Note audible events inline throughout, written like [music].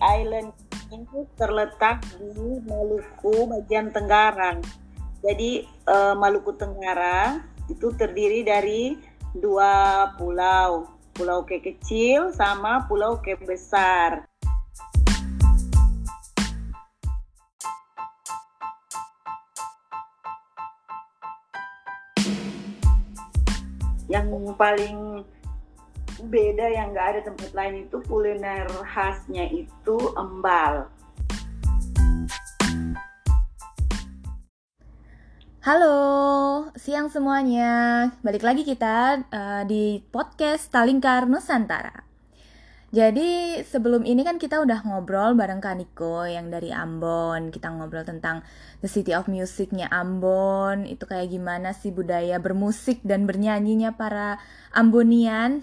Island itu terletak di Maluku bagian Tenggara. Jadi uh, Maluku Tenggara itu terdiri dari dua pulau, Pulau Ke kecil sama Pulau Ke besar. Yang paling beda yang nggak ada tempat lain itu kuliner khasnya itu embal. Halo, siang semuanya. Balik lagi kita uh, di podcast Talingkar Nusantara. Jadi sebelum ini kan kita udah ngobrol bareng Kaniko yang dari Ambon. Kita ngobrol tentang the city of musicnya Ambon. Itu kayak gimana sih budaya bermusik dan bernyanyinya para Ambonian.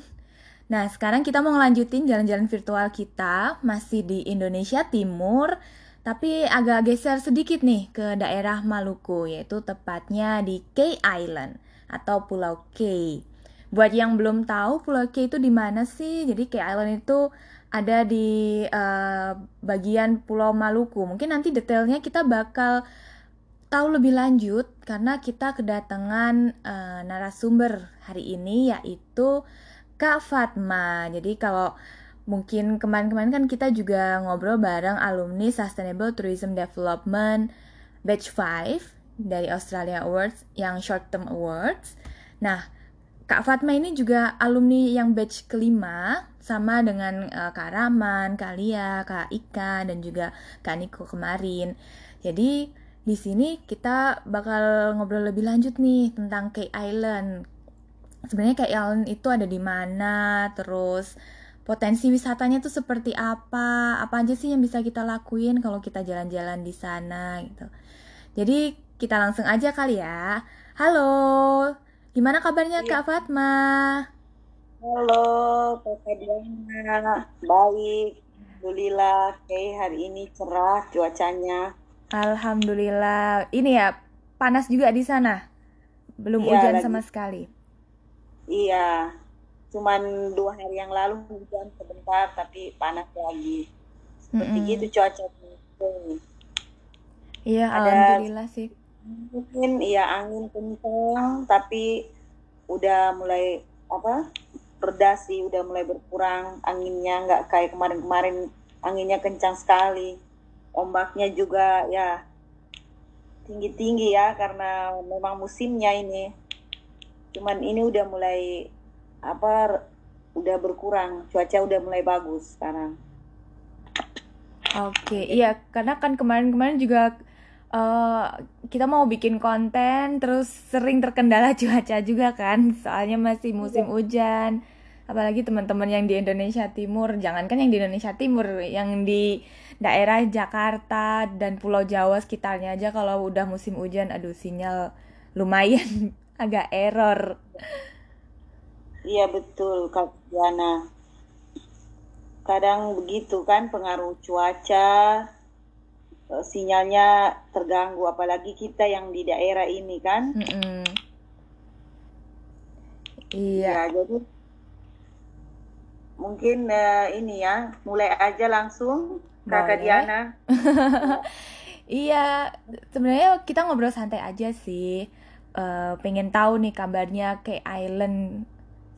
Nah, sekarang kita mau ngelanjutin jalan-jalan virtual kita, masih di Indonesia Timur, tapi agak geser sedikit nih ke daerah Maluku, yaitu tepatnya di K Island atau Pulau K. Buat yang belum tahu Pulau K itu di mana sih? Jadi K Island itu ada di uh, bagian Pulau Maluku. Mungkin nanti detailnya kita bakal tahu lebih lanjut karena kita kedatangan uh, narasumber hari ini yaitu Kak Fatma. Jadi kalau mungkin kemarin-kemarin kan kita juga ngobrol bareng alumni Sustainable Tourism Development Batch 5 dari Australia Awards yang Short Term Awards. Nah, Kak Fatma ini juga alumni yang batch kelima sama dengan uh, Kak Raman, Kak Lia, Kak Ika dan juga Kak Niko kemarin. Jadi di sini kita bakal ngobrol lebih lanjut nih tentang K Island sebenarnya kayak Ellen itu ada di mana terus potensi wisatanya tuh seperti apa apa aja sih yang bisa kita lakuin kalau kita jalan-jalan di sana gitu. Jadi kita langsung aja kali ya. Halo gimana kabarnya ya. kak Fatma? Halo kak Diana baik. Alhamdulillah kayak hari ini cerah cuacanya. Alhamdulillah. Ini ya panas juga di sana. Belum ya, hujan lagi. sama sekali Iya, cuman dua hari yang lalu hujan sebentar tapi panas lagi. Seperti mm -hmm. gitu cuaca Iya, Ada, alhamdulillah sih. Mungkin iya angin kencang tapi udah mulai apa? reda sih, udah mulai berkurang anginnya nggak kayak kemarin-kemarin anginnya kencang sekali. Ombaknya juga ya tinggi-tinggi ya karena memang musimnya ini cuman ini udah mulai apa udah berkurang. Cuaca udah mulai bagus sekarang. Oke okay. iya karena kan kemarin-kemarin juga uh, kita mau bikin konten terus sering terkendala [laughs] cuaca juga kan. Soalnya masih musim iya. hujan. Apalagi teman-teman yang di Indonesia Timur. Jangankan yang di Indonesia Timur yang di daerah Jakarta dan Pulau Jawa sekitarnya aja kalau udah musim hujan aduh sinyal lumayan [laughs] agak error. Iya betul Kak Diana. Kadang begitu kan pengaruh cuaca, eh, sinyalnya terganggu apalagi kita yang di daerah ini kan. Mm -mm. Iya. Ya, jadi mungkin uh, ini ya mulai aja langsung Kakak Diana. [laughs] iya, sebenarnya kita ngobrol santai aja sih uh, pengen tahu nih kabarnya ke Island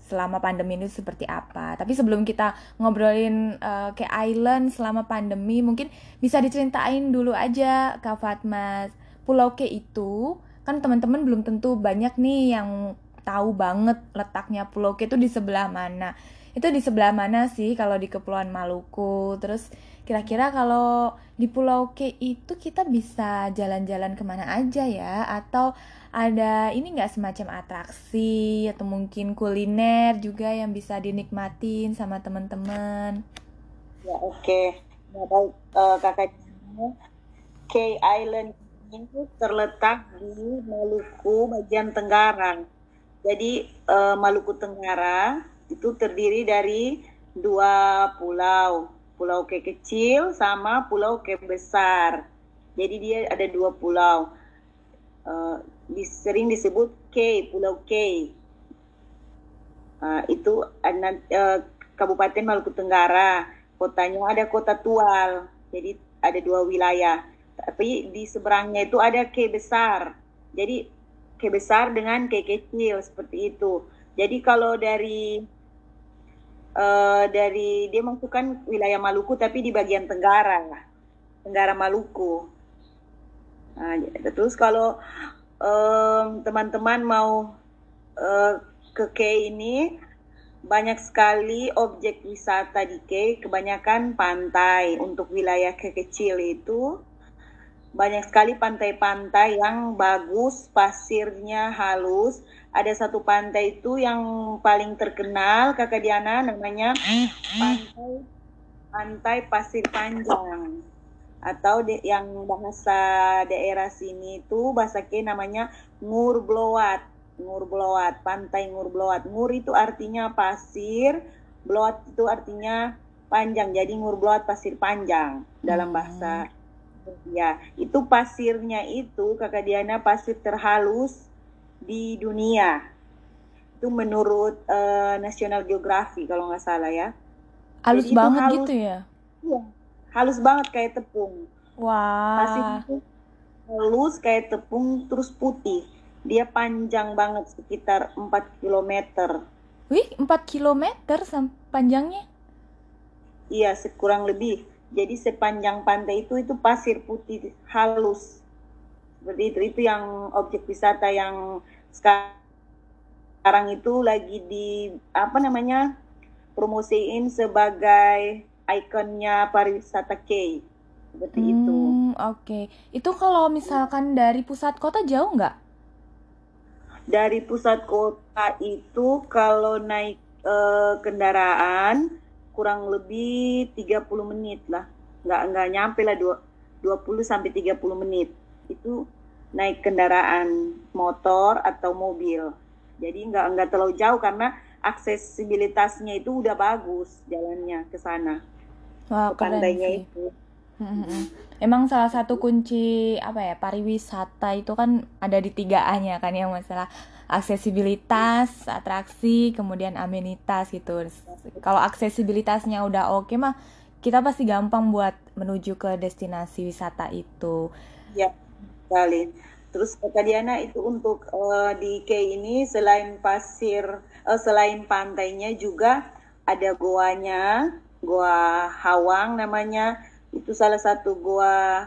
selama pandemi ini seperti apa. Tapi sebelum kita ngobrolin uh, ke Island selama pandemi, mungkin bisa diceritain dulu aja Kak Fatma. Pulau Ke itu kan teman-teman belum tentu banyak nih yang tahu banget letaknya Pulau Ke itu di sebelah mana. Itu di sebelah mana sih kalau di Kepulauan Maluku? Terus kira-kira kalau di Pulau Ke itu kita bisa jalan-jalan ke mana aja ya? Atau ada ini nggak semacam atraksi atau mungkin kuliner juga yang bisa dinikmatin sama teman-teman? Ya oke, okay. ya, baik kakak K Island itu terletak di Maluku bagian Tenggara. Jadi uh, Maluku Tenggara itu terdiri dari dua pulau, Pulau K kecil sama Pulau K besar. Jadi dia ada dua pulau. Uh, sering disebut K, Pulau K. Uh, itu uh, Kabupaten Maluku Tenggara. kotanya ada kota Tual. Jadi ada dua wilayah. Tapi di seberangnya itu ada K besar. Jadi K besar dengan K kecil seperti itu. Jadi kalau dari uh, dari dia masukkan wilayah Maluku tapi di bagian tenggara, tenggara Maluku. Nah, terus kalau teman-teman um, mau uh, ke K ini banyak sekali objek wisata di K, kebanyakan pantai. Untuk wilayah kecil itu banyak sekali pantai-pantai yang bagus, pasirnya halus. Ada satu pantai itu yang paling terkenal, Kakak Diana, namanya pantai pantai Pasir Panjang. Atau de, yang bahasa daerah sini itu bahasa K namanya Ngur Bloat Ngur Bloat, pantai Ngur Bloat. Ngur itu artinya pasir, Bloat itu artinya panjang. Jadi Ngur Bloat pasir panjang dalam bahasa hmm. ya. Itu pasirnya itu Kakak Diana pasir terhalus di dunia. Itu menurut uh, National Geographic kalau nggak salah ya. Halus Jadi banget halus, gitu ya? Iya, halus banget kayak tepung. Wah. Pasir itu halus kayak tepung terus putih dia panjang banget sekitar 4 km. Wih, 4 km panjangnya? Iya, sekurang lebih. Jadi sepanjang pantai itu itu pasir putih halus. Seperti itu itu yang objek wisata yang sekarang itu lagi di apa namanya? promosiin sebagai ikonnya pariwisata K. Seperti hmm, itu. Oke. Okay. Itu kalau misalkan dari pusat kota jauh nggak? dari pusat kota itu kalau naik e, kendaraan kurang lebih 30 menit lah. Nggak nggak nyampe lah 20 sampai 30 menit. Itu naik kendaraan motor atau mobil. Jadi nggak nggak terlalu jauh karena aksesibilitasnya itu udah bagus jalannya ke sana. Wah, ke pantainya itu. Emang salah satu kunci apa ya pariwisata itu kan ada di tiga A-nya kan yang masalah aksesibilitas, atraksi, kemudian amenitas gitu. Kalau aksesibilitasnya udah oke mah kita pasti gampang buat menuju ke destinasi wisata itu. Ya, sekali. Terus kata Diana itu untuk uh, di K ini selain pasir, uh, selain pantainya juga ada goanya, goa Hawang namanya. Itu salah satu gua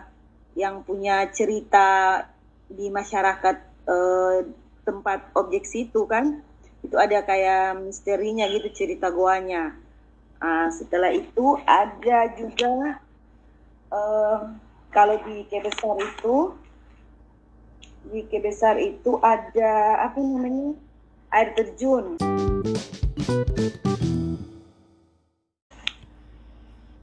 yang punya cerita di masyarakat eh, tempat objek situ kan. Itu ada kayak misterinya gitu cerita goanya. Uh, setelah itu ada juga uh, kalau di Kebesar itu di Kebesar itu ada apa namanya air terjun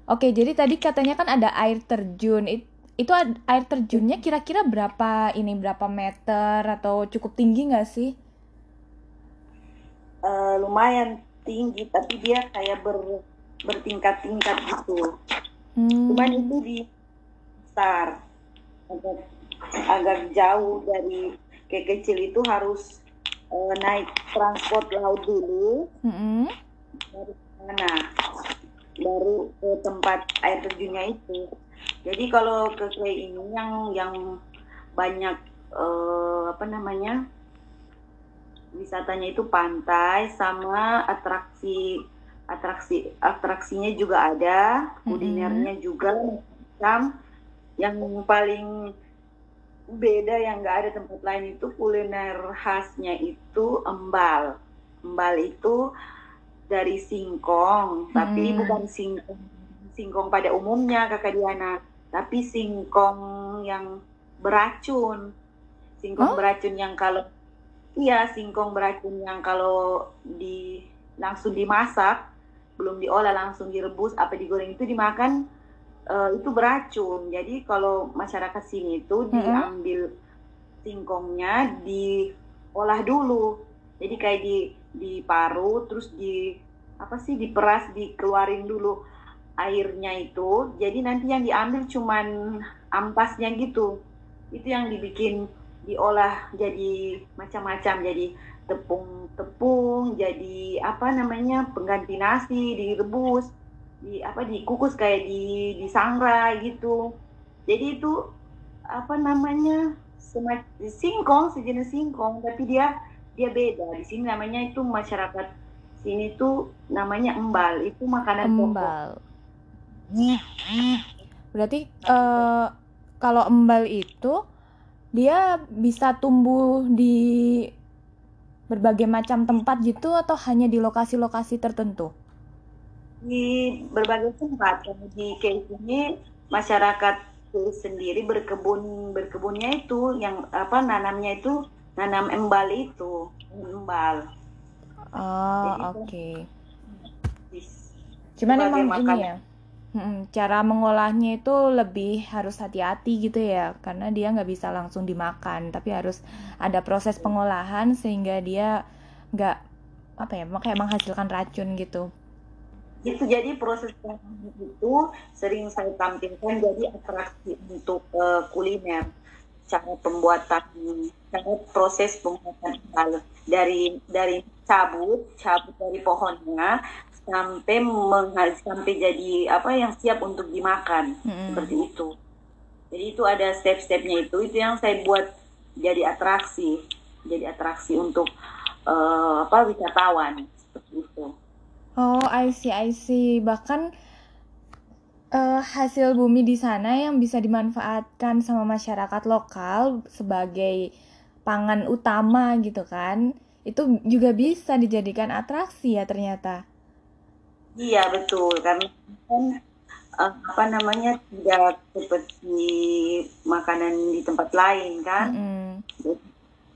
Oke, jadi tadi katanya kan ada air terjun. It, itu air terjunnya kira-kira berapa ini berapa meter atau cukup tinggi nggak sih? Uh, lumayan tinggi, tapi dia kayak ber, bertingkat-tingkat gitu. Hmm. Cuman itu di besar, agak, agak jauh dari kayak kecil itu harus uh, naik transport laut dulu. Hmm. Dari sana baru ke tempat air terjunnya itu. Jadi kalau ke Kue ini yang yang banyak uh, apa namanya wisatanya itu pantai sama atraksi atraksi atraksinya juga ada kulinernya mm -hmm. juga macam yang paling beda yang nggak ada tempat lain itu kuliner khasnya itu embal embal itu dari singkong, hmm. tapi bukan singkong singkong pada umumnya Kakak Diana, tapi singkong yang beracun. Singkong oh? beracun yang kalau iya singkong beracun yang kalau di langsung dimasak, belum diolah langsung direbus apa digoreng itu dimakan uh, itu beracun. Jadi kalau masyarakat sini itu hmm. diambil singkongnya diolah dulu. Jadi kayak di diparut terus di apa sih diperas dikeluarin dulu airnya itu jadi nanti yang diambil cuman ampasnya gitu itu yang dibikin diolah jadi macam-macam jadi tepung-tepung jadi apa namanya pengganti nasi direbus di apa dikukus kayak di di sangrai gitu. Jadi itu apa namanya semacam singkong sejenis singkong tapi dia dia beda. Di sini namanya itu masyarakat sini tuh namanya embal. Itu makanan embal. Berarti uh, kalau embal itu dia bisa tumbuh di berbagai macam tempat gitu atau hanya di lokasi-lokasi tertentu di berbagai tempat di case ini masyarakat sendiri berkebun berkebunnya itu yang apa nanamnya itu nanam embal itu embal. Oh oke. Okay. Cuman emang makan. ini ya. cara mengolahnya itu lebih harus hati-hati gitu ya karena dia nggak bisa langsung dimakan tapi harus ada proses pengolahan sehingga dia nggak apa ya kayak menghasilkan racun gitu itu jadi proses itu sering saya tampilkan jadi atraksi untuk uh, kuliner. Cara pembuatan cara proses pembuatan dari dari cabut cabut dari pohonnya sampai menghal sampai jadi apa yang siap untuk dimakan. Hmm. seperti itu. Jadi itu ada step-stepnya itu. Itu yang saya buat jadi atraksi. Jadi atraksi untuk uh, apa wisatawan. Seperti itu Oh, I see, I see. Bahkan uh, hasil bumi di sana yang bisa dimanfaatkan sama masyarakat lokal sebagai pangan utama gitu kan. Itu juga bisa dijadikan atraksi ya ternyata. Iya, betul. Kan uh, apa namanya tidak seperti makanan di tempat lain kan. Mm -hmm.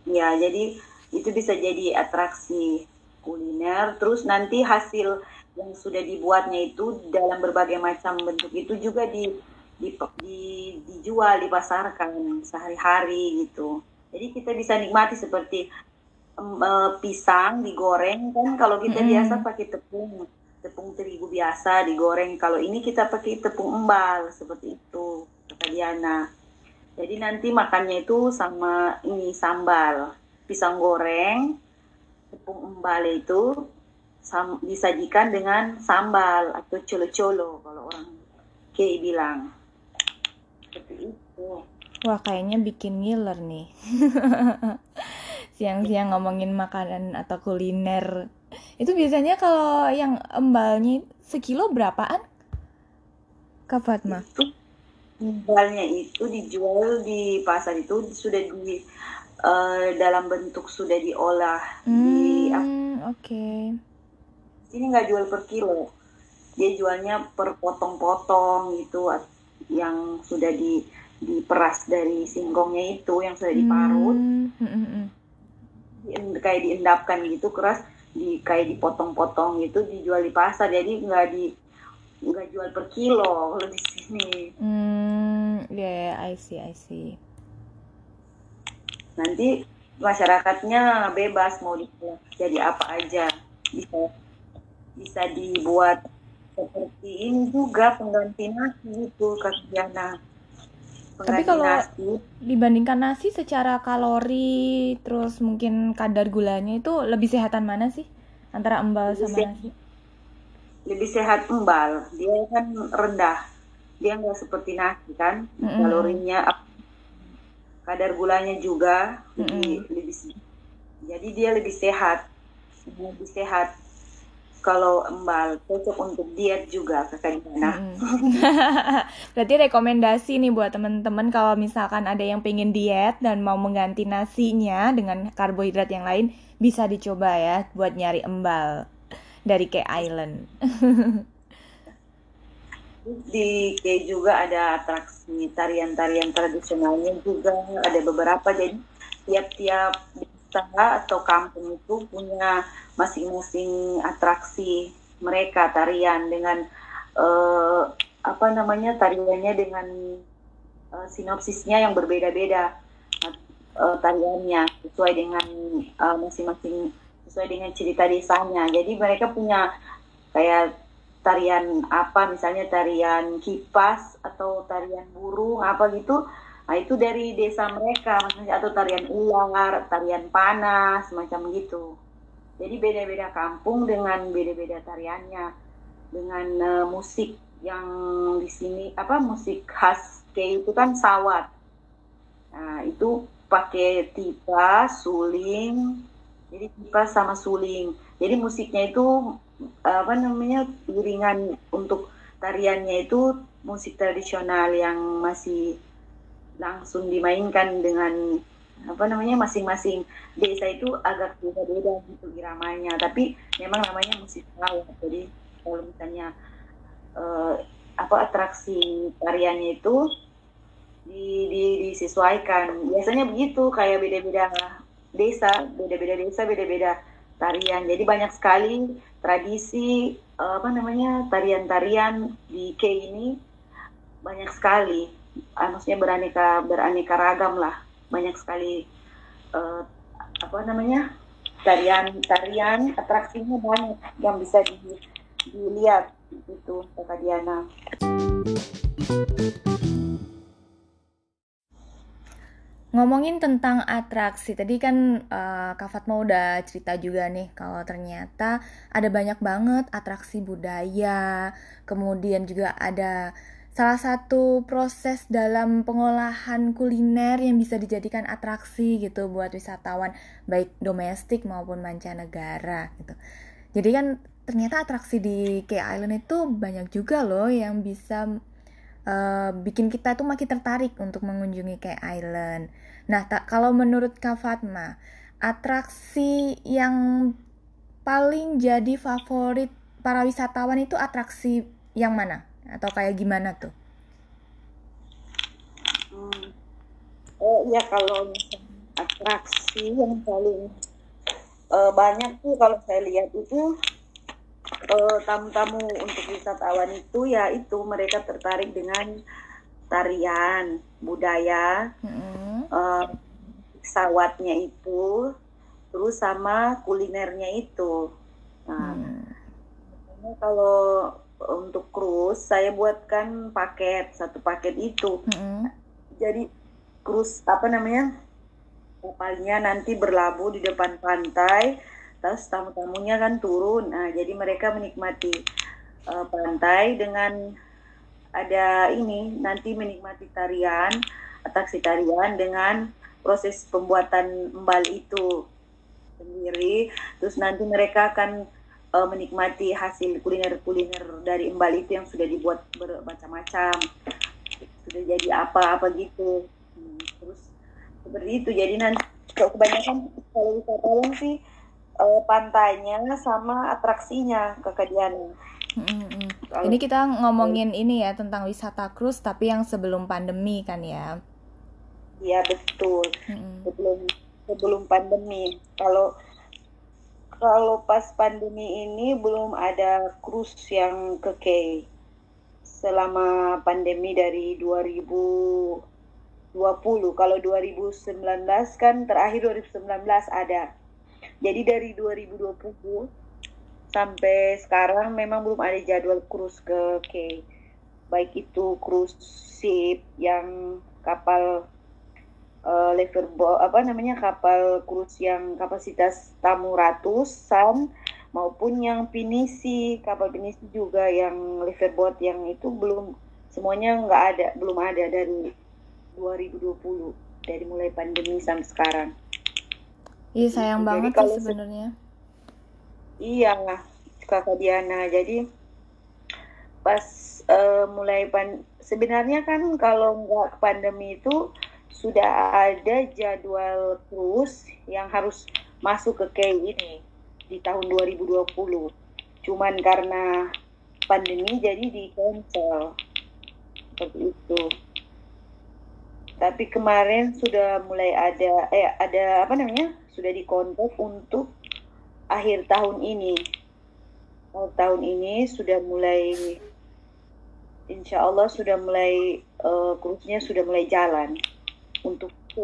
Ya, jadi itu bisa jadi atraksi kuliner terus nanti hasil yang sudah dibuatnya itu dalam berbagai macam bentuk itu juga di, di, di dijual dipasarkan sehari-hari gitu. Jadi kita bisa nikmati seperti um, uh, pisang digoreng kan kalau kita mm. biasa pakai tepung tepung terigu biasa digoreng. Kalau ini kita pakai tepung embal seperti itu kata Diana. Jadi nanti makannya itu sama ini sambal pisang goreng tepung embal itu sam, disajikan dengan sambal atau colo-colo kalau orang K bilang. Seperti itu. Wah kayaknya bikin ngiler nih. [laughs] Siang-siang ngomongin makanan atau kuliner. Itu biasanya kalau yang embalnya sekilo berapaan? Kak Fatma? Itu, embalnya itu dijual di pasar itu sudah di uh, dalam bentuk sudah diolah hmm, di oke okay. sini nggak jual per kilo dia jualnya per potong-potong gitu yang sudah di diperas dari singkongnya itu yang sudah diparut hmm, hmm, hmm. Di, kayak diendapkan gitu keras di kayak dipotong-potong gitu dijual di pasar jadi nggak di nggak jual per kilo kalau di sini. Hmm, ya, yeah, I see, I see nanti masyarakatnya bebas mau jadi apa aja. Bisa bisa dibuat seperti ini juga pengganti nasi itu kasiana tapi kalau nasi. dibandingkan nasi secara kalori terus mungkin kadar gulanya itu lebih sehatan mana sih? Antara embal lebih sama sehat, nasi? lebih sehat embal. Dia kan rendah. Dia nggak seperti nasi kan. Mm -hmm. kalorinya kadar gulanya juga mm -hmm. lebih lebih jadi dia lebih sehat lebih sehat kalau embal cocok untuk diet juga kakak Diana. Mm -hmm. [laughs] Berarti rekomendasi nih buat teman-teman kalau misalkan ada yang pengen diet dan mau mengganti nasinya dengan karbohidrat yang lain bisa dicoba ya buat nyari embal dari K Island. [laughs] di K juga ada atraksi tarian-tarian tradisionalnya juga ada beberapa. Jadi tiap-tiap desa atau kampung itu punya masing-masing atraksi mereka tarian dengan uh, apa namanya tariannya dengan uh, sinopsisnya yang berbeda-beda uh, tariannya sesuai dengan masing-masing uh, sesuai dengan cerita desanya. Jadi mereka punya kayak tarian apa misalnya tarian kipas atau tarian burung apa gitu nah itu dari desa mereka maksudnya atau tarian ular tarian panas semacam gitu jadi beda-beda kampung dengan beda-beda tariannya dengan uh, musik yang di sini apa musik khas kayak itu kan sawat. Nah, itu pakai tipa, suling. Jadi tipa sama suling. Jadi musiknya itu apa namanya iringan untuk tariannya itu musik tradisional yang masih langsung dimainkan dengan apa namanya masing-masing. Desa itu agak beda-beda gitu iramanya tapi memang namanya musik laut. Jadi kalau misalnya uh, apa atraksi tariannya itu di, di, disesuaikan. Biasanya begitu kayak beda-beda desa beda-beda desa beda-beda tarian. Jadi banyak sekali tradisi uh, apa namanya tarian-tarian di K ini banyak sekali uh, maksudnya beraneka beraneka ragam lah banyak sekali uh, apa namanya tarian tarian atraksinya banyak yang bisa di, dilihat itu Kak Diana. Ngomongin tentang atraksi, tadi kan uh, Kak Fatma udah cerita juga nih kalau ternyata ada banyak banget atraksi budaya, kemudian juga ada salah satu proses dalam pengolahan kuliner yang bisa dijadikan atraksi gitu buat wisatawan baik domestik maupun mancanegara gitu. Jadi kan ternyata atraksi di Key Island itu banyak juga loh yang bisa uh, bikin kita tuh makin tertarik untuk mengunjungi Key Island. Nah, tak kalau menurut Kak Fatma, atraksi yang paling jadi favorit para wisatawan itu atraksi yang mana? atau kayak gimana tuh? Hmm. Oh ya kalau atraksi yang paling uh, banyak tuh kalau saya lihat itu uh, tamu-tamu untuk wisatawan itu ya itu mereka tertarik dengan tarian budaya mm-hmm. uh, sawatnya itu terus sama kulinernya itu nah mm. kalau untuk cruise saya buatkan paket satu paket itu mm-hmm. jadi cruise apa namanya kapalnya nanti berlabuh di depan pantai terus tamu-tamunya kan turun. Nah jadi mereka menikmati uh, pantai dengan ada ini nanti menikmati tarian atraksi tarian dengan proses pembuatan embal itu sendiri. Terus nanti mereka akan uh, menikmati hasil kuliner-kuliner dari embal itu yang sudah dibuat bermacam-macam. Sudah jadi apa-apa gitu. Hmm, terus seperti itu. Jadi nanti kebanyakan kalau wisatawan sih uh, pantainya sama atraksinya kekadian Mm-hmm. Ini kita ngomongin ini ya tentang wisata cruise tapi yang sebelum pandemi kan ya? Iya betul. Mm-hmm. Sebelum sebelum pandemi. Kalau kalau pas pandemi ini belum ada cruise yang ke Key selama pandemi dari 2020. Kalau 2019 kan terakhir 2019 ada. Jadi dari 2020 sampai sekarang memang belum ada jadwal cruise ke Key. Baik itu cruise ship yang kapal uh, apa namanya kapal cruise yang kapasitas tamu ratusan maupun yang pinisi kapal pinisi juga yang liverboat yang itu belum semuanya nggak ada belum ada dari 2020 dari mulai pandemi sampai sekarang. Iya sayang jadi banget kalau sebenarnya. Iya kakak Diana jadi pas uh, mulai pan sebenarnya kan kalau nggak pandemi itu sudah ada jadwal cruise yang harus masuk ke Key ini di tahun 2020. Cuman karena pandemi jadi di cancel. Seperti itu. Tapi kemarin sudah mulai ada eh ada apa namanya? Sudah dikontak untuk akhir tahun ini. Oh, tahun ini sudah mulai Insya Allah sudah mulai uh, cruise-nya sudah mulai jalan untuk K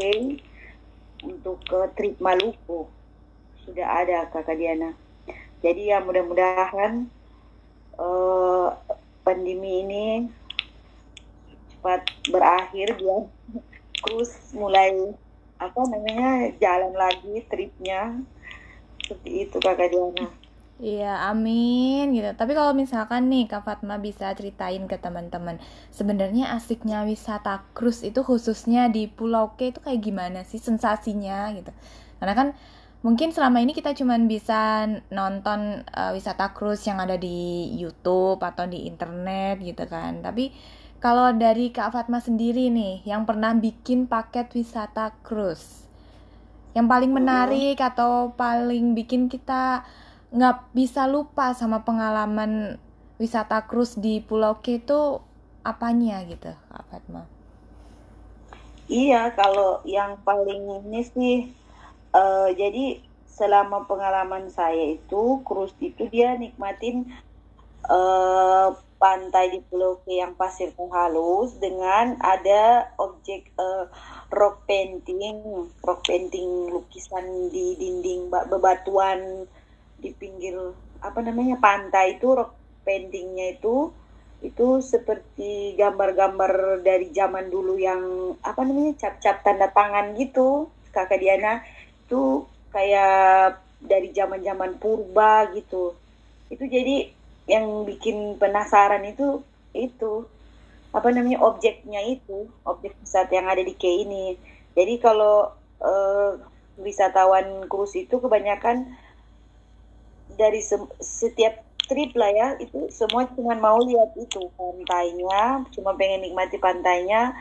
untuk ke trip Maluku sudah ada kakak Diana. Jadi ya mudah-mudahan uh, pandemi ini cepat berakhir biar cruise mulai apa namanya jalan lagi tripnya seperti itu kakak Diana. Iya, amin gitu. Tapi kalau misalkan nih Kak Fatma bisa ceritain ke teman-teman, sebenarnya asiknya wisata cruise itu khususnya di Pulau K itu kayak gimana sih sensasinya gitu. Karena kan mungkin selama ini kita cuma bisa nonton uh, wisata cruise yang ada di YouTube atau di internet gitu kan. Tapi kalau dari Kak Fatma sendiri nih yang pernah bikin paket wisata cruise yang paling menarik atau paling bikin kita nggak bisa lupa sama pengalaman wisata cruise di Pulau K itu apanya gitu, Kak Fatma? Iya, kalau yang paling ini sih, uh, jadi selama pengalaman saya itu, cruise itu dia nikmatin uh, pantai di Pulau K yang pasir halus dengan ada objek uh, rock painting, rock painting lukisan di dinding bebatuan di pinggir apa namanya pantai itu rock paintingnya itu itu seperti gambar-gambar dari zaman dulu yang apa namanya cap-cap tanda tangan gitu kakak Diana. Itu kayak dari zaman-zaman purba gitu. Itu jadi yang bikin penasaran itu itu. Apa namanya objeknya itu objek wisata yang ada di K ini. Jadi kalau uh, wisatawan cruise itu kebanyakan dari se setiap trip lah ya itu semua cuma mau lihat itu pantainya cuma pengen nikmati pantainya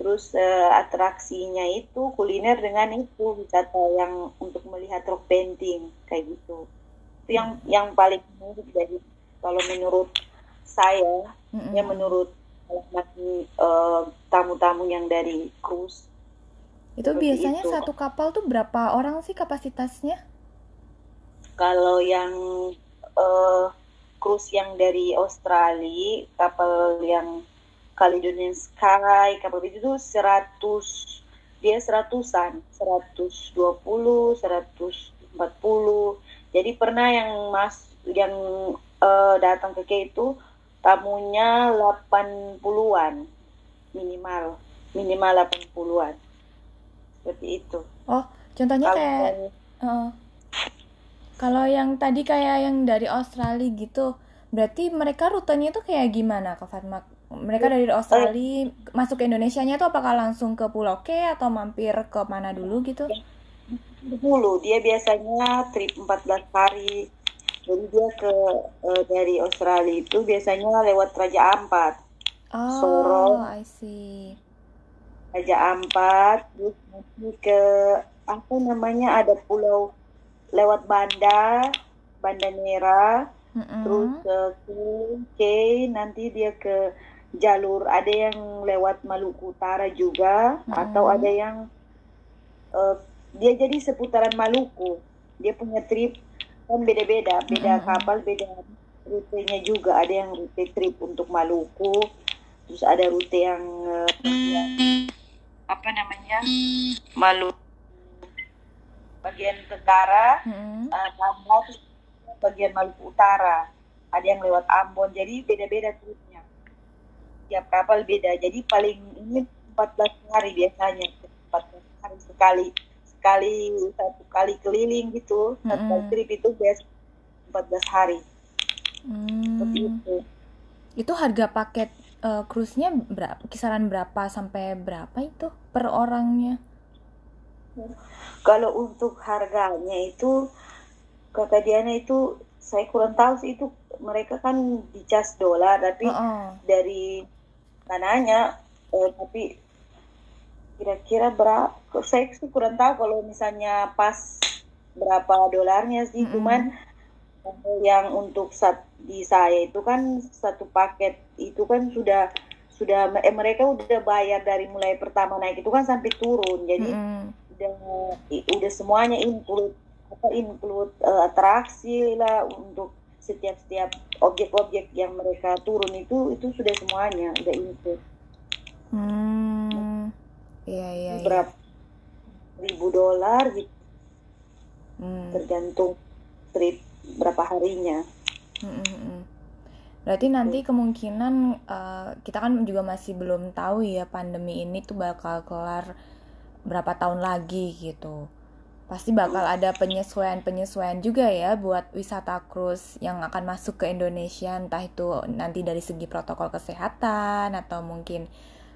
terus uh, atraksinya itu kuliner dengan itu wisata yang untuk melihat rock painting kayak gitu. Itu yang yang paling menarik dari kalau menurut saya mm -hmm. ya menurut uh, tamu-tamu yang dari cruise itu biasanya itu. satu kapal tuh berapa orang sih kapasitasnya kalau yang uh, cruise yang dari Australia, kapal yang Caledonian Sky, kapal itu tuh 100 dia seratusan, 120, 140. Jadi pernah yang mas yang uh, datang ke K itu tamunya 80-an minimal, minimal 80-an. Seperti itu. Oh, contohnya Kalo kayak uh, kalau yang tadi kayak yang dari Australia gitu, berarti mereka rutenya itu kayak gimana Kak Fatma? Mereka dari Australia masuk ke Indonesia-nya tuh apakah langsung ke Pulau K atau mampir ke mana dulu gitu? Dulu, dia biasanya trip 14 hari. Jadi dia ke uh, dari Australia itu biasanya lewat Raja Ampat. Oh, Sorong. I see. Raja Ampat, terus ke apa namanya ada pulau lewat Banda, Banda Merah, mm-hmm. terus ke K, nanti dia ke jalur ada yang lewat Maluku Utara juga, mm-hmm. atau ada yang uh, dia jadi seputaran Maluku. Dia punya trip kan beda-beda, beda kapal, beda rutenya juga. Ada yang rute trip untuk Maluku, terus ada rute yang uh, apa namanya Maluku bagian tenggara, hmm. uh, bagian Maluku Utara. Ada yang lewat Ambon, jadi beda-beda tripnya. Tiap kapal beda, jadi paling ini 14 hari biasanya, 14 hari sekali sekali satu kali keliling gitu, hmm. satu trip itu biasa 14 hari. Hmm. Seperti itu. Itu harga paket uh, cruise-nya berapa, kisaran berapa sampai berapa itu per orangnya? Kalau untuk harganya itu kakak Diana itu saya kurang tahu sih itu mereka kan dicas dolar tapi uh -uh. dari mananya eh, tapi kira-kira berapa saya sih kurang tahu kalau misalnya pas berapa dolarnya sih mm -hmm. cuman yang untuk saat di saya itu kan satu paket itu kan sudah sudah eh, mereka udah bayar dari mulai pertama naik itu kan sampai turun jadi mm -hmm udah udah semuanya include apa include uh, atraksi lah untuk setiap setiap objek-objek yang mereka turun itu itu sudah semuanya udah include. Hmm, iya iya. iya. Berapa iya. ribu dolar gitu. Hmm. Tergantung trip berapa harinya. Hmm, hmm, hmm. Berarti nanti kemungkinan uh, kita kan juga masih belum tahu ya pandemi ini tuh bakal kelar berapa tahun lagi gitu. pasti bakal ada penyesuaian-penyesuaian juga ya buat wisata cruise yang akan masuk ke Indonesia entah itu nanti dari segi protokol kesehatan atau mungkin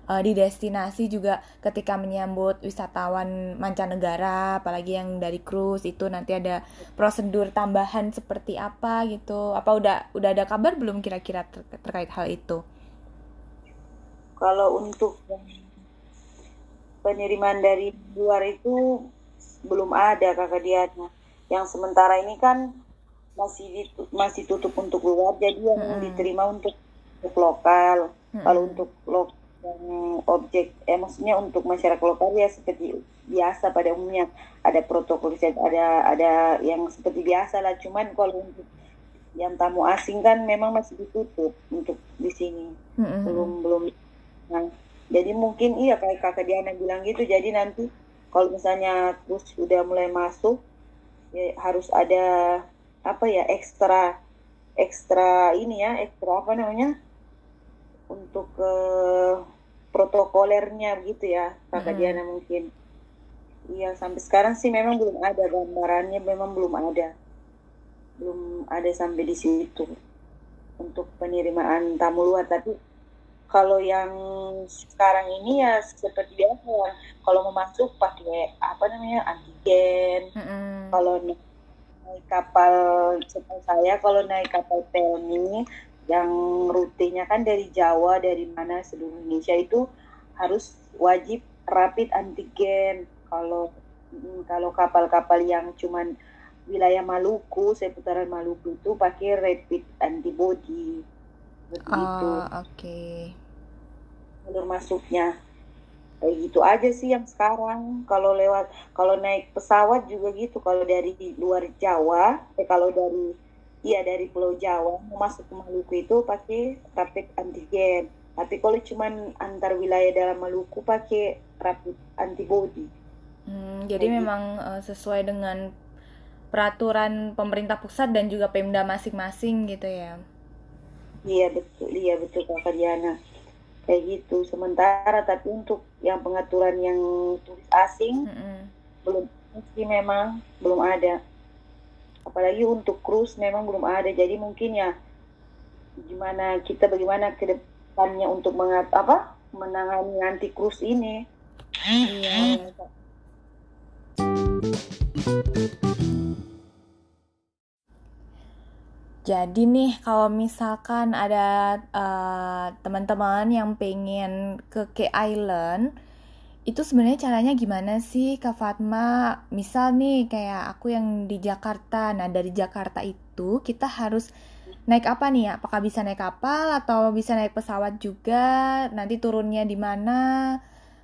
uh, di destinasi juga ketika menyambut wisatawan mancanegara apalagi yang dari cruise itu nanti ada prosedur tambahan seperti apa gitu apa udah udah ada kabar belum kira-kira ter terkait hal itu kalau untuk penerimaan dari luar itu belum ada kakak Diana. Yang sementara ini kan masih ditu masih tutup untuk luar, jadi yang hmm. diterima untuk, untuk lokal. Hmm. Kalau untuk lokal yang objek, eh maksudnya untuk masyarakat lokal ya seperti biasa pada umumnya ada protokol ada ada yang seperti biasa lah. Cuman kalau untuk yang tamu asing kan memang masih ditutup untuk di sini hmm. belum belum. Nah, jadi mungkin iya kayak kakak Diana bilang gitu. Jadi nanti kalau misalnya terus sudah mulai masuk ya harus ada apa ya ekstra ekstra ini ya ekstra apa namanya untuk uh, protokolernya gitu ya kakak hmm. Diana mungkin iya sampai sekarang sih memang belum ada gambarannya memang belum ada belum ada sampai di situ untuk penerimaan tamu luar tapi kalau yang sekarang ini ya seperti biasa ya kalau mau masuk pakai apa namanya antigen mm-hmm. kalau naik kapal setahu saya kalau naik kapal Pelni yang rutenya kan dari Jawa dari mana seluruh Indonesia itu harus wajib rapid antigen. Kalau mm, kalau kapal-kapal yang cuman wilayah Maluku seputaran Maluku itu pakai rapid antibody. Begitu. Oh, oke. Okay jalur masuknya. Kayak gitu aja sih yang sekarang. Kalau lewat kalau naik pesawat juga gitu. Kalau dari luar Jawa eh kalau dari iya dari Pulau Jawa. Mau masuk ke Maluku itu pakai rapid antigen. Tapi kalau cuman antar wilayah dalam Maluku pakai rapid antibody. Hmm, jadi kayak memang gitu. uh, sesuai dengan peraturan pemerintah pusat dan juga Pemda masing-masing gitu ya? Iya betul. Iya betul Kak Diana kayak gitu. Sementara tapi untuk yang pengaturan yang turis asing mm -hmm. belum sih memang belum ada apalagi untuk cruise memang belum ada. Jadi mungkin ya gimana kita bagaimana ke depannya untuk mengat apa menangani anti cruise ini. Jadi nih kalau misalkan ada uh, teman-teman yang pengen ke K Island, itu sebenarnya caranya gimana sih Kak Fatma? Misal nih kayak aku yang di Jakarta. Nah, dari Jakarta itu kita harus naik apa nih ya? Apakah bisa naik kapal atau bisa naik pesawat juga? Nanti turunnya di mana?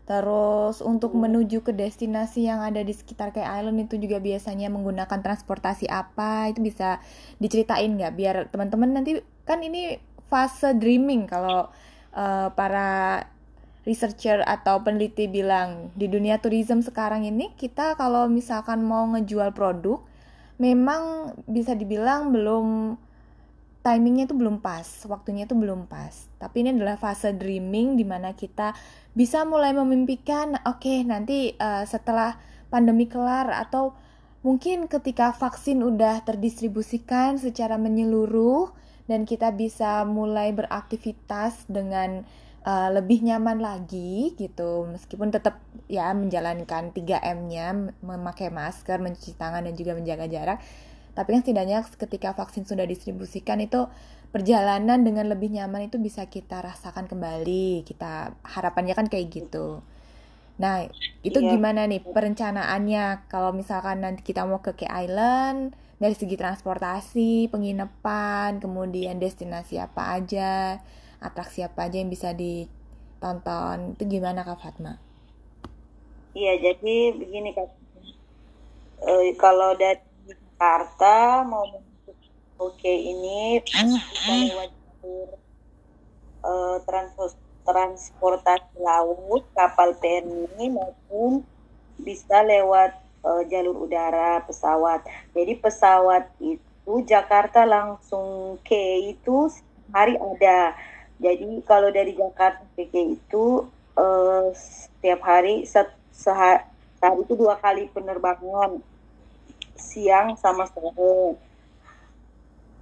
Terus untuk hmm. menuju ke destinasi yang ada di sekitar kayak island itu juga biasanya menggunakan transportasi apa? Itu bisa diceritain nggak? Biar teman-teman nanti kan ini fase dreaming kalau uh, para researcher atau peneliti bilang di dunia tourism sekarang ini kita kalau misalkan mau ngejual produk memang bisa dibilang belum timingnya itu belum pas, waktunya itu belum pas. Tapi ini adalah fase dreaming di mana kita bisa mulai memimpikan, oke okay, nanti uh, setelah pandemi kelar atau mungkin ketika vaksin udah terdistribusikan secara menyeluruh dan kita bisa mulai beraktivitas dengan uh, lebih nyaman lagi gitu. Meskipun tetap ya menjalankan 3M-nya memakai masker, mencuci tangan dan juga menjaga jarak. Tapi kan setidaknya ketika vaksin sudah distribusikan itu perjalanan dengan lebih nyaman itu bisa kita rasakan kembali. Kita harapannya kan kayak gitu. Nah itu iya. gimana nih perencanaannya? Kalau misalkan nanti kita mau ke K Island dari segi transportasi penginapan kemudian destinasi apa aja atraksi apa aja yang bisa ditonton itu gimana kak Fatma? Iya jadi begini kak e, kalau dari Jakarta mau Oke ini bisa lewat jalur uh, trans transportasi laut kapal TNI maupun bisa lewat uh, jalur udara pesawat. Jadi pesawat itu Jakarta langsung ke itu hari ada. Jadi kalau dari Jakarta ke itu uh, setiap hari se sehari itu dua kali penerbangan siang sama sore.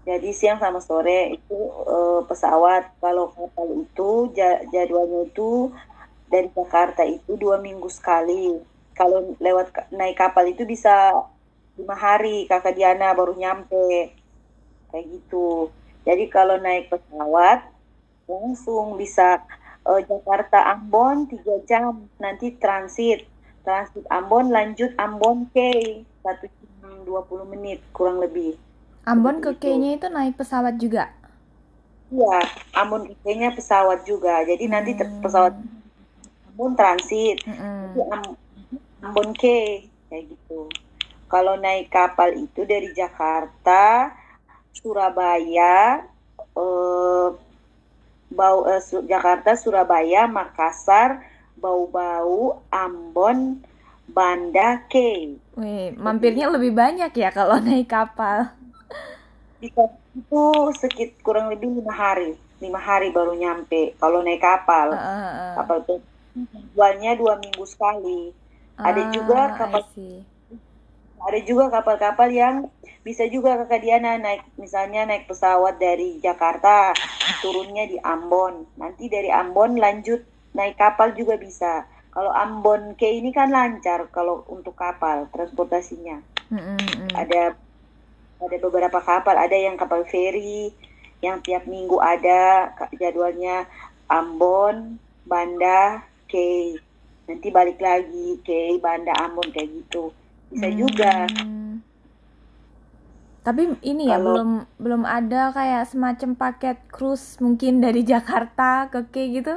Jadi siang sama sore itu uh, pesawat. Kalau kapal itu jadwalnya itu dari Jakarta itu dua minggu sekali. Kalau lewat naik kapal itu bisa lima hari kakak Diana baru nyampe kayak gitu. Jadi kalau naik pesawat langsung bisa uh, Jakarta Ambon tiga jam nanti transit transit Ambon lanjut Ambon K satu jam 20 menit kurang lebih Ambon ke K-nya itu naik pesawat juga? Iya, Ambon ke K-nya pesawat juga. Jadi hmm. nanti pesawat Ambon transit, hmm. Ambon K kayak gitu. Kalau naik kapal itu dari Jakarta, Surabaya, eh, bau eh, Jakarta, Surabaya, Makassar, Bau-Bau, Ambon, Banda, K. Wih, mampirnya lebih banyak ya kalau [laughs] naik kapal. Itu sekit kurang lebih lima hari. Lima hari baru nyampe kalau naik kapal. Uh, uh, uh. kapal itu jualnya dua minggu sekali. Uh, ada juga kapal ada juga kapal-kapal yang bisa juga kakak Diana naik misalnya naik pesawat dari Jakarta turunnya di Ambon. Nanti dari Ambon lanjut naik kapal juga bisa. Kalau Ambon ke ini kan lancar kalau untuk kapal transportasinya. Mm -hmm. ada ada beberapa kapal. Ada yang kapal feri yang tiap minggu ada jadwalnya Ambon Banda K. Nanti balik lagi K Banda Ambon kayak gitu bisa hmm. juga tapi ini ya Kalau, belum belum ada kayak semacam paket cruise mungkin dari [laughs] Jakarta ke K gitu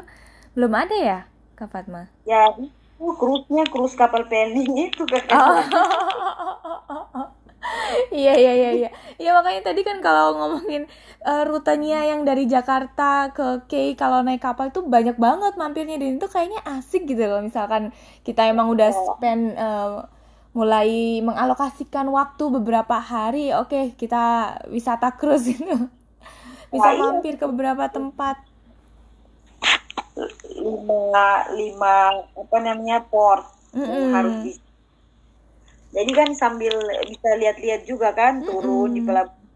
belum ada ya Kak Fatma ya itu cruise-nya cruise kapal pelni itu kan oh. [laughs] Iya iya iya iya. Iya makanya tadi kan kalau ngomongin uh, rutenya yang dari Jakarta ke K kalau naik kapal itu banyak banget mampirnya dan itu kayaknya asik gitu loh misalkan kita emang udah iya. spend uh, mulai mengalokasikan waktu beberapa hari, oke okay, kita wisata cruise [laughs] itu bisa nah, mampir ke beberapa tempat. Lima lima apa namanya port mm -hmm. harus jadi kan sambil bisa lihat-lihat juga kan turun mm -hmm. di pelabuhan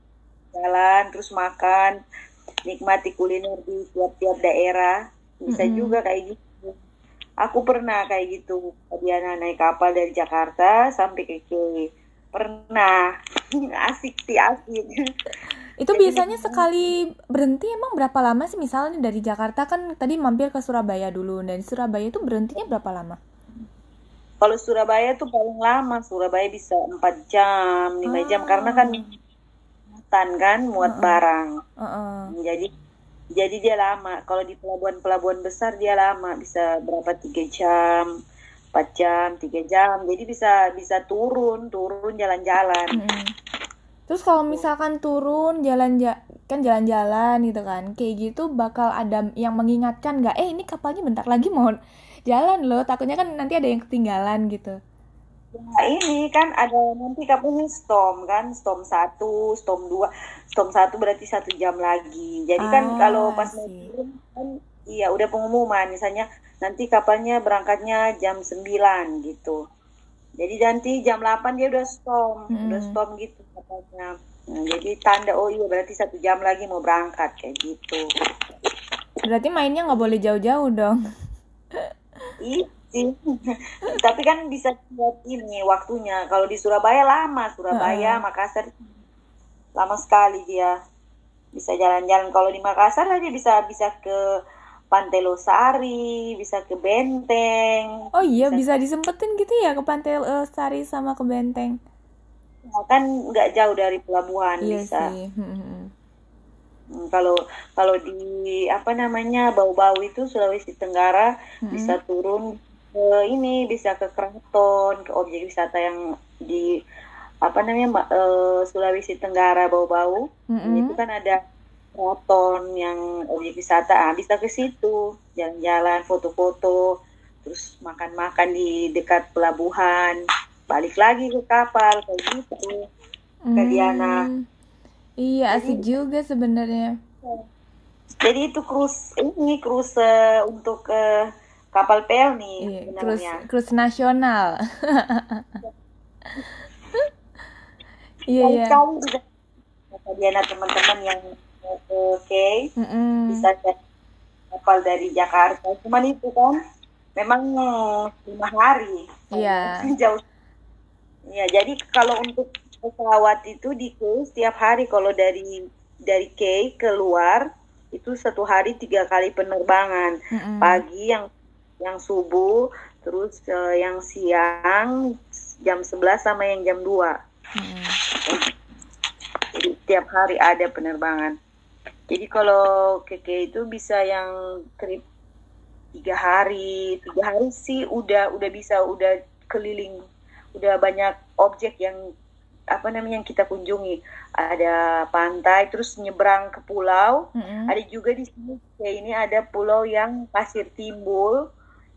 jalan terus makan nikmati kuliner di tiap-tiap daerah bisa mm -hmm. juga kayak gitu aku pernah kayak gitu Diana naik kapal dari Jakarta sampai ke Kiri pernah. [laughs] Asik sih asik. Itu biasanya sekali berhenti emang berapa lama sih? Misalnya dari Jakarta kan tadi mampir ke Surabaya dulu dan Surabaya itu berhentinya berapa lama? Kalau Surabaya tuh paling lama, Surabaya bisa empat jam, lima jam karena kan hutan kan muat uh -uh. barang. Uh -uh. Jadi jadi dia lama. Kalau di pelabuhan-pelabuhan besar dia lama, bisa berapa tiga jam, empat jam, tiga jam. Jadi bisa bisa turun, turun jalan-jalan. -uh. Terus kalau misalkan turun jalan kan jalan-jalan gitu kan, kayak gitu bakal ada yang mengingatkan nggak? Eh ini kapalnya bentar lagi mau jalan loh takutnya kan nanti ada yang ketinggalan gitu Nah ini kan ada nanti kapan storm kan storm satu, storm dua, storm satu berarti satu jam lagi. Jadi kan ah, kan kalau pas mau turun kan iya udah pengumuman misalnya nanti kapalnya berangkatnya jam 9 gitu. Jadi nanti jam 8 dia udah storm, hmm. udah storm gitu katanya. Nah, jadi tanda oh iya berarti satu jam lagi mau berangkat kayak gitu. Berarti mainnya nggak boleh jauh-jauh dong. Iya [laughs] Tapi kan bisa buat ini waktunya. Kalau di Surabaya lama, Surabaya, uh. Makassar lama sekali dia. Bisa jalan-jalan. Kalau di Makassar aja bisa bisa ke Pantai Losari, bisa ke Benteng. Oh iya, bisa, bisa disempetin gitu ya ke Pantai Losari sama ke Benteng. Nah, kan nggak jauh dari pelabuhan iya bisa. Sih. Hmm, hmm, hmm. Hmm, kalau kalau di apa namanya bau-bau itu Sulawesi Tenggara hmm. bisa turun ke ini bisa ke keraton ke objek wisata yang di apa namanya uh, Sulawesi Tenggara bau-bau. Hmm. itu kan ada keraton yang objek wisata. Ah, bisa ke situ jalan-jalan foto-foto terus makan-makan di dekat pelabuhan. Balik lagi ke kapal kayak gitu. Ke Diana Iya, asik Jadi, juga sebenarnya. Jadi itu cruise ini cruise uh, untuk uh, kapal pel nih iya, cruise, cruise nasional. [laughs] Iya, iya. Diana teman-teman yang mau ke Kay Mm-mm. bisa kapal dari Jakarta. Cuman itu kan memang lima hari. Iya. [laughs] Jauh. Ya, jadi kalau untuk pesawat itu di Kay setiap hari kalau dari dari Kay keluar itu satu hari tiga kali penerbangan. Mm-mm. Pagi yang yang subuh, terus eh, yang siang jam 11 sama yang jam 2. Mm-mm. Jadi tiap hari ada penerbangan. Jadi kalau keke itu bisa yang trip tiga hari, tiga hari sih udah udah bisa udah keliling, udah banyak objek yang apa namanya yang kita kunjungi. Ada pantai, terus nyebrang ke pulau. Mm-mm. Ada juga di sini kayak ini ada pulau yang pasir timbul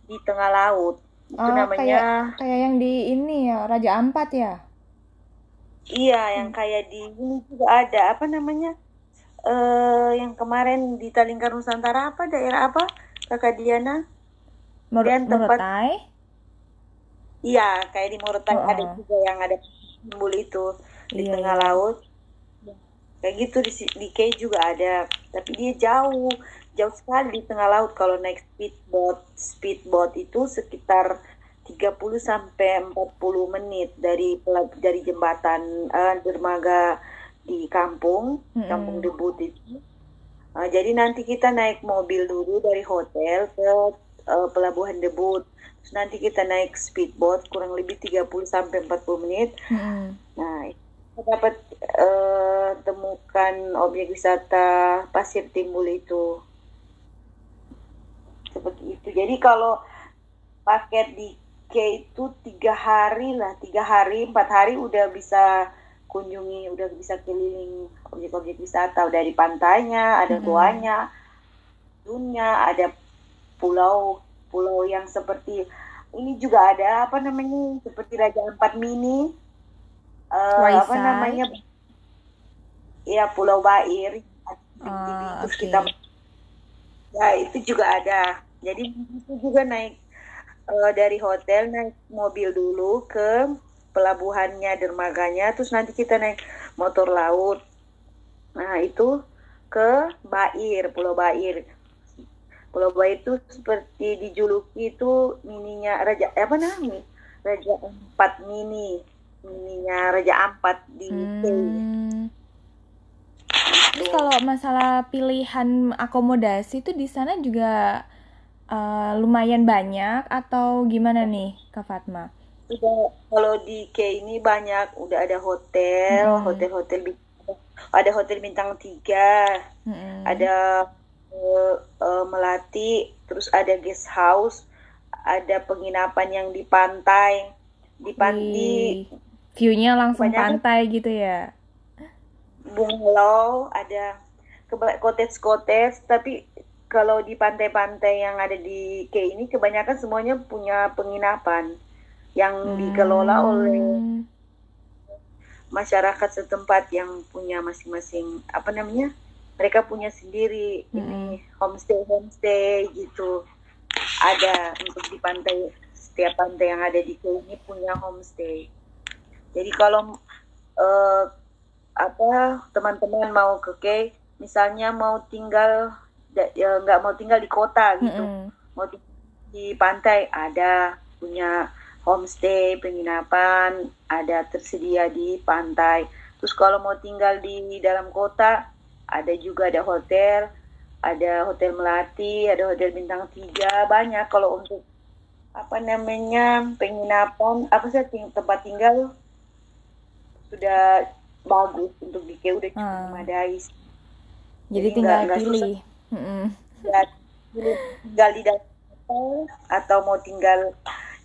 di tengah laut. Itu Oh, namanya Kayak yang di ini ya, Raja Ampat ya? Iya, yang kayak di ini juga ada apa namanya? Eh, yang kemarin di Talingkar Nusantara apa daerah apa? Kakak Diana? Mur Dan tempat- Morotai? Iya, kayak di Morotai Oh, ada oh. juga yang ada timbul itu di Iya, tengah iya. laut. Kayak gitu di di Kay juga ada, tapi dia jauh, jauh sekali di tengah laut kalau naik speedboat. Speedboat itu sekitar 30 sampai 40 menit dari dari jembatan eh, dermaga di kampung, Mm-mm. kampung debut itu. Eh, jadi nanti kita naik mobil dulu dari hotel ke eh, pelabuhan debut. Terus nanti kita naik speedboat kurang lebih 30 sampai 40 menit. Mm-mm. Nah, kita dapat eh, temukan objek wisata pasir timbul itu. Seperti itu. Jadi kalau paket di K itu tiga hari lah, tiga hari, empat hari udah bisa kunjungi, udah bisa keliling objek-objek wisata. Udah di pantainya, ada Mm-mm. goanya, dunia, ada pulau, pulau yang seperti ini juga ada apa namanya seperti Raja Ampat Mini, eh, apa namanya? Ya Pulau Bair. Ah, Terus oke. kita ya itu juga ada. Jadi itu juga naik eh, dari hotel naik mobil dulu ke pelabuhannya dermaganya, terus nanti kita naik motor laut. Nah itu ke Bair, Pulau Bair. Pulau Bair itu seperti dijuluki itu mininya Raja eh, apa namanya? Raja Ampat Mini, mininya Raja Ampat di. Hmm. Kalau masalah pilihan akomodasi itu di sana juga eh, lumayan banyak atau gimana nih, Kak Fatma? Udah kalau di K ini banyak, udah ada hotel, Hmm. hotel-hotel ada hotel bintang tiga, Mm-mm. ada eh, eh, melati, terus ada guest house, ada penginapan yang di pantai, di pantai view-nya langsung pantai gitu ya? Bungalow, ada cottage-cottage, tapi kalau di pantai-pantai yang ada di K ini kebanyakan semuanya punya penginapan yang dikelola oleh Hmm. masyarakat setempat yang punya masing-masing apa namanya mereka punya sendiri Mm-mm. ini homestay homestay gitu ada untuk di pantai setiap pantai yang ada di Kau ini punya homestay jadi kalau eh, apa teman-teman mau ke Kay misalnya mau tinggal ya, nggak mau tinggal di kota gitu. Mm-mm. mau di, di pantai ada punya homestay penginapan ada tersedia di pantai. Terus kalau mau tinggal di dalam kota ada juga ada hotel ada hotel melati ada hotel bintang tiga banyak. Kalau untuk apa namanya penginapan apa sih tempat tinggal sudah bagus untuk di Keu udah cukup Ah. memadai Jadi Jadi tinggal nggak- nggak susah. pilih. Mm-mm. ya tinggal di dalam atau mau tinggal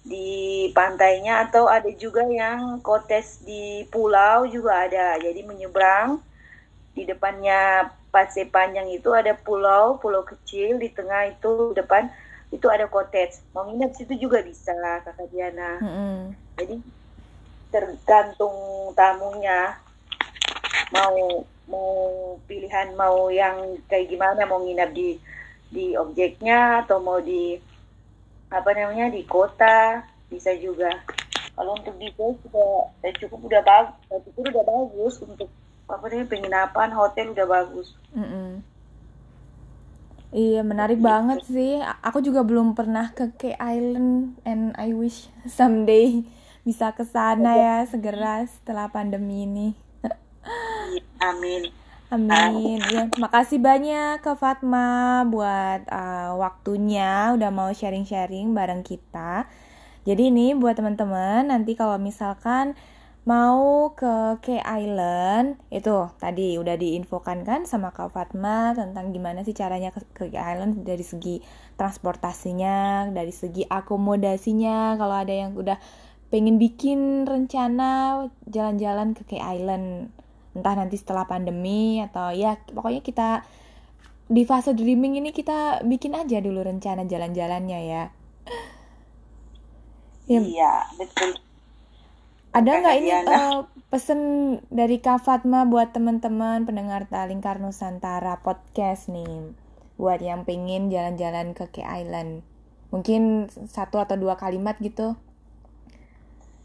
di pantainya atau ada juga yang kotes di pulau juga ada jadi menyeberang di depannya pasir panjang itu ada pulau pulau kecil di tengah itu depan itu ada cottage mau nginep situ juga bisa kakak Diana Mm-mm. jadi tergantung tamunya mau mau pilihan mau yang kayak gimana mau nginap di di objeknya atau mau di apa namanya di kota bisa juga kalau untuk di base sudah ya cukup udah bagus cukup udah bagus untuk apa nih penginapan hotel udah bagus Mm-mm. Iya, menarik banget sih. Aku juga belum pernah ke K Island and I wish someday [laughs] bisa ke sana ya segera setelah pandemi ini. Amin Amin. Ya, makasih banyak Kak Fatma buat uh, waktunya udah mau sharing-sharing bareng kita. Jadi ini buat teman-teman nanti kalau misalkan mau ke K Island itu tadi udah diinfokan kan sama Kak Fatma tentang gimana sih caranya ke, ke K Island dari segi transportasinya, dari segi akomodasinya. Kalau ada yang udah pengen bikin rencana jalan-jalan ke K Island entah nanti setelah pandemi atau ya pokoknya kita di fase dreaming ini kita bikin aja dulu rencana jalan-jalannya ya. Ya, iya betul ada nggak ini Diana. eh, pesen dari Kak Fatma buat teman-teman pendengar Talingkar Nusantara podcast nih buat yang pengen jalan-jalan ke K Island mungkin satu atau dua kalimat gitu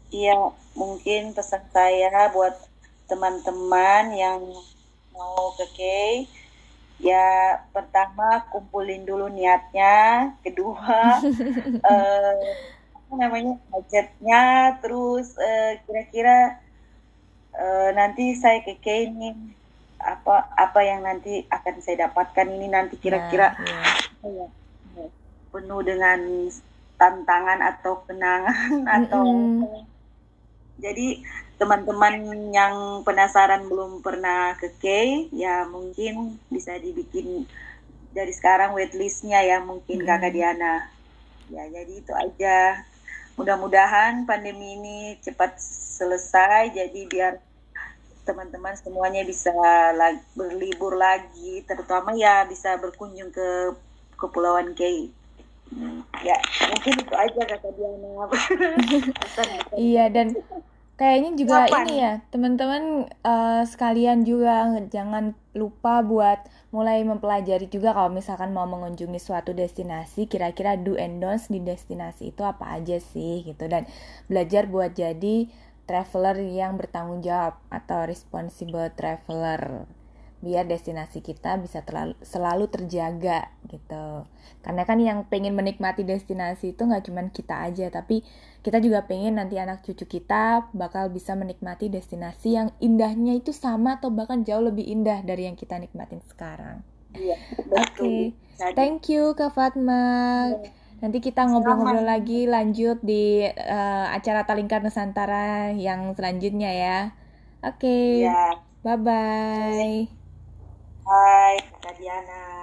Iya, mungkin pesan saya buat teman-teman yang mau ke Kay, ya pertama kumpulin dulu niatnya, kedua [laughs] eh, apa namanya budgetnya, terus eh, kira-kira eh, nanti saya ke Kay ini apa apa yang nanti akan saya dapatkan ini nanti kira-kira Nah, iya. ya, penuh dengan tantangan atau kenangan [laughs] atau Mm-mm. jadi teman-teman yang penasaran belum pernah ke K, ya mungkin bisa dibikin dari sekarang waitlistnya ya mungkin Mm-mm. Kakak Diana. Ya jadi itu aja. Mudah-mudahan pandemi ini cepat selesai jadi biar teman-teman semuanya bisa la- berlibur lagi, terutama ya bisa berkunjung ke Kepulauan K. Hmm, Ya mungkin itu aja Kakak Diana. [laughs] Iya dan kayaknya juga Kapan? ini ya teman-teman eh, sekalian juga jangan lupa buat mulai mempelajari juga kalau misalkan mau mengunjungi suatu destinasi kira-kira do and don'ts di destinasi itu apa aja sih gitu dan belajar buat jadi traveler yang bertanggung jawab atau responsible traveler biar destinasi kita bisa terlalu, selalu terjaga gitu karena kan yang pengen menikmati destinasi itu nggak cuman kita aja tapi kita juga pengen nanti anak cucu kita bakal bisa menikmati destinasi yang indahnya itu sama atau bahkan jauh lebih indah dari yang kita nikmatin sekarang. Iya, Oke. Jadi, thank you Kak Fatma. Nanti kita ngobrol-ngobrol lagi lanjut di eh, acara Talingkar Nusantara yang selanjutnya ya. Oke, ya. bye-bye. Hai, Kak Diana.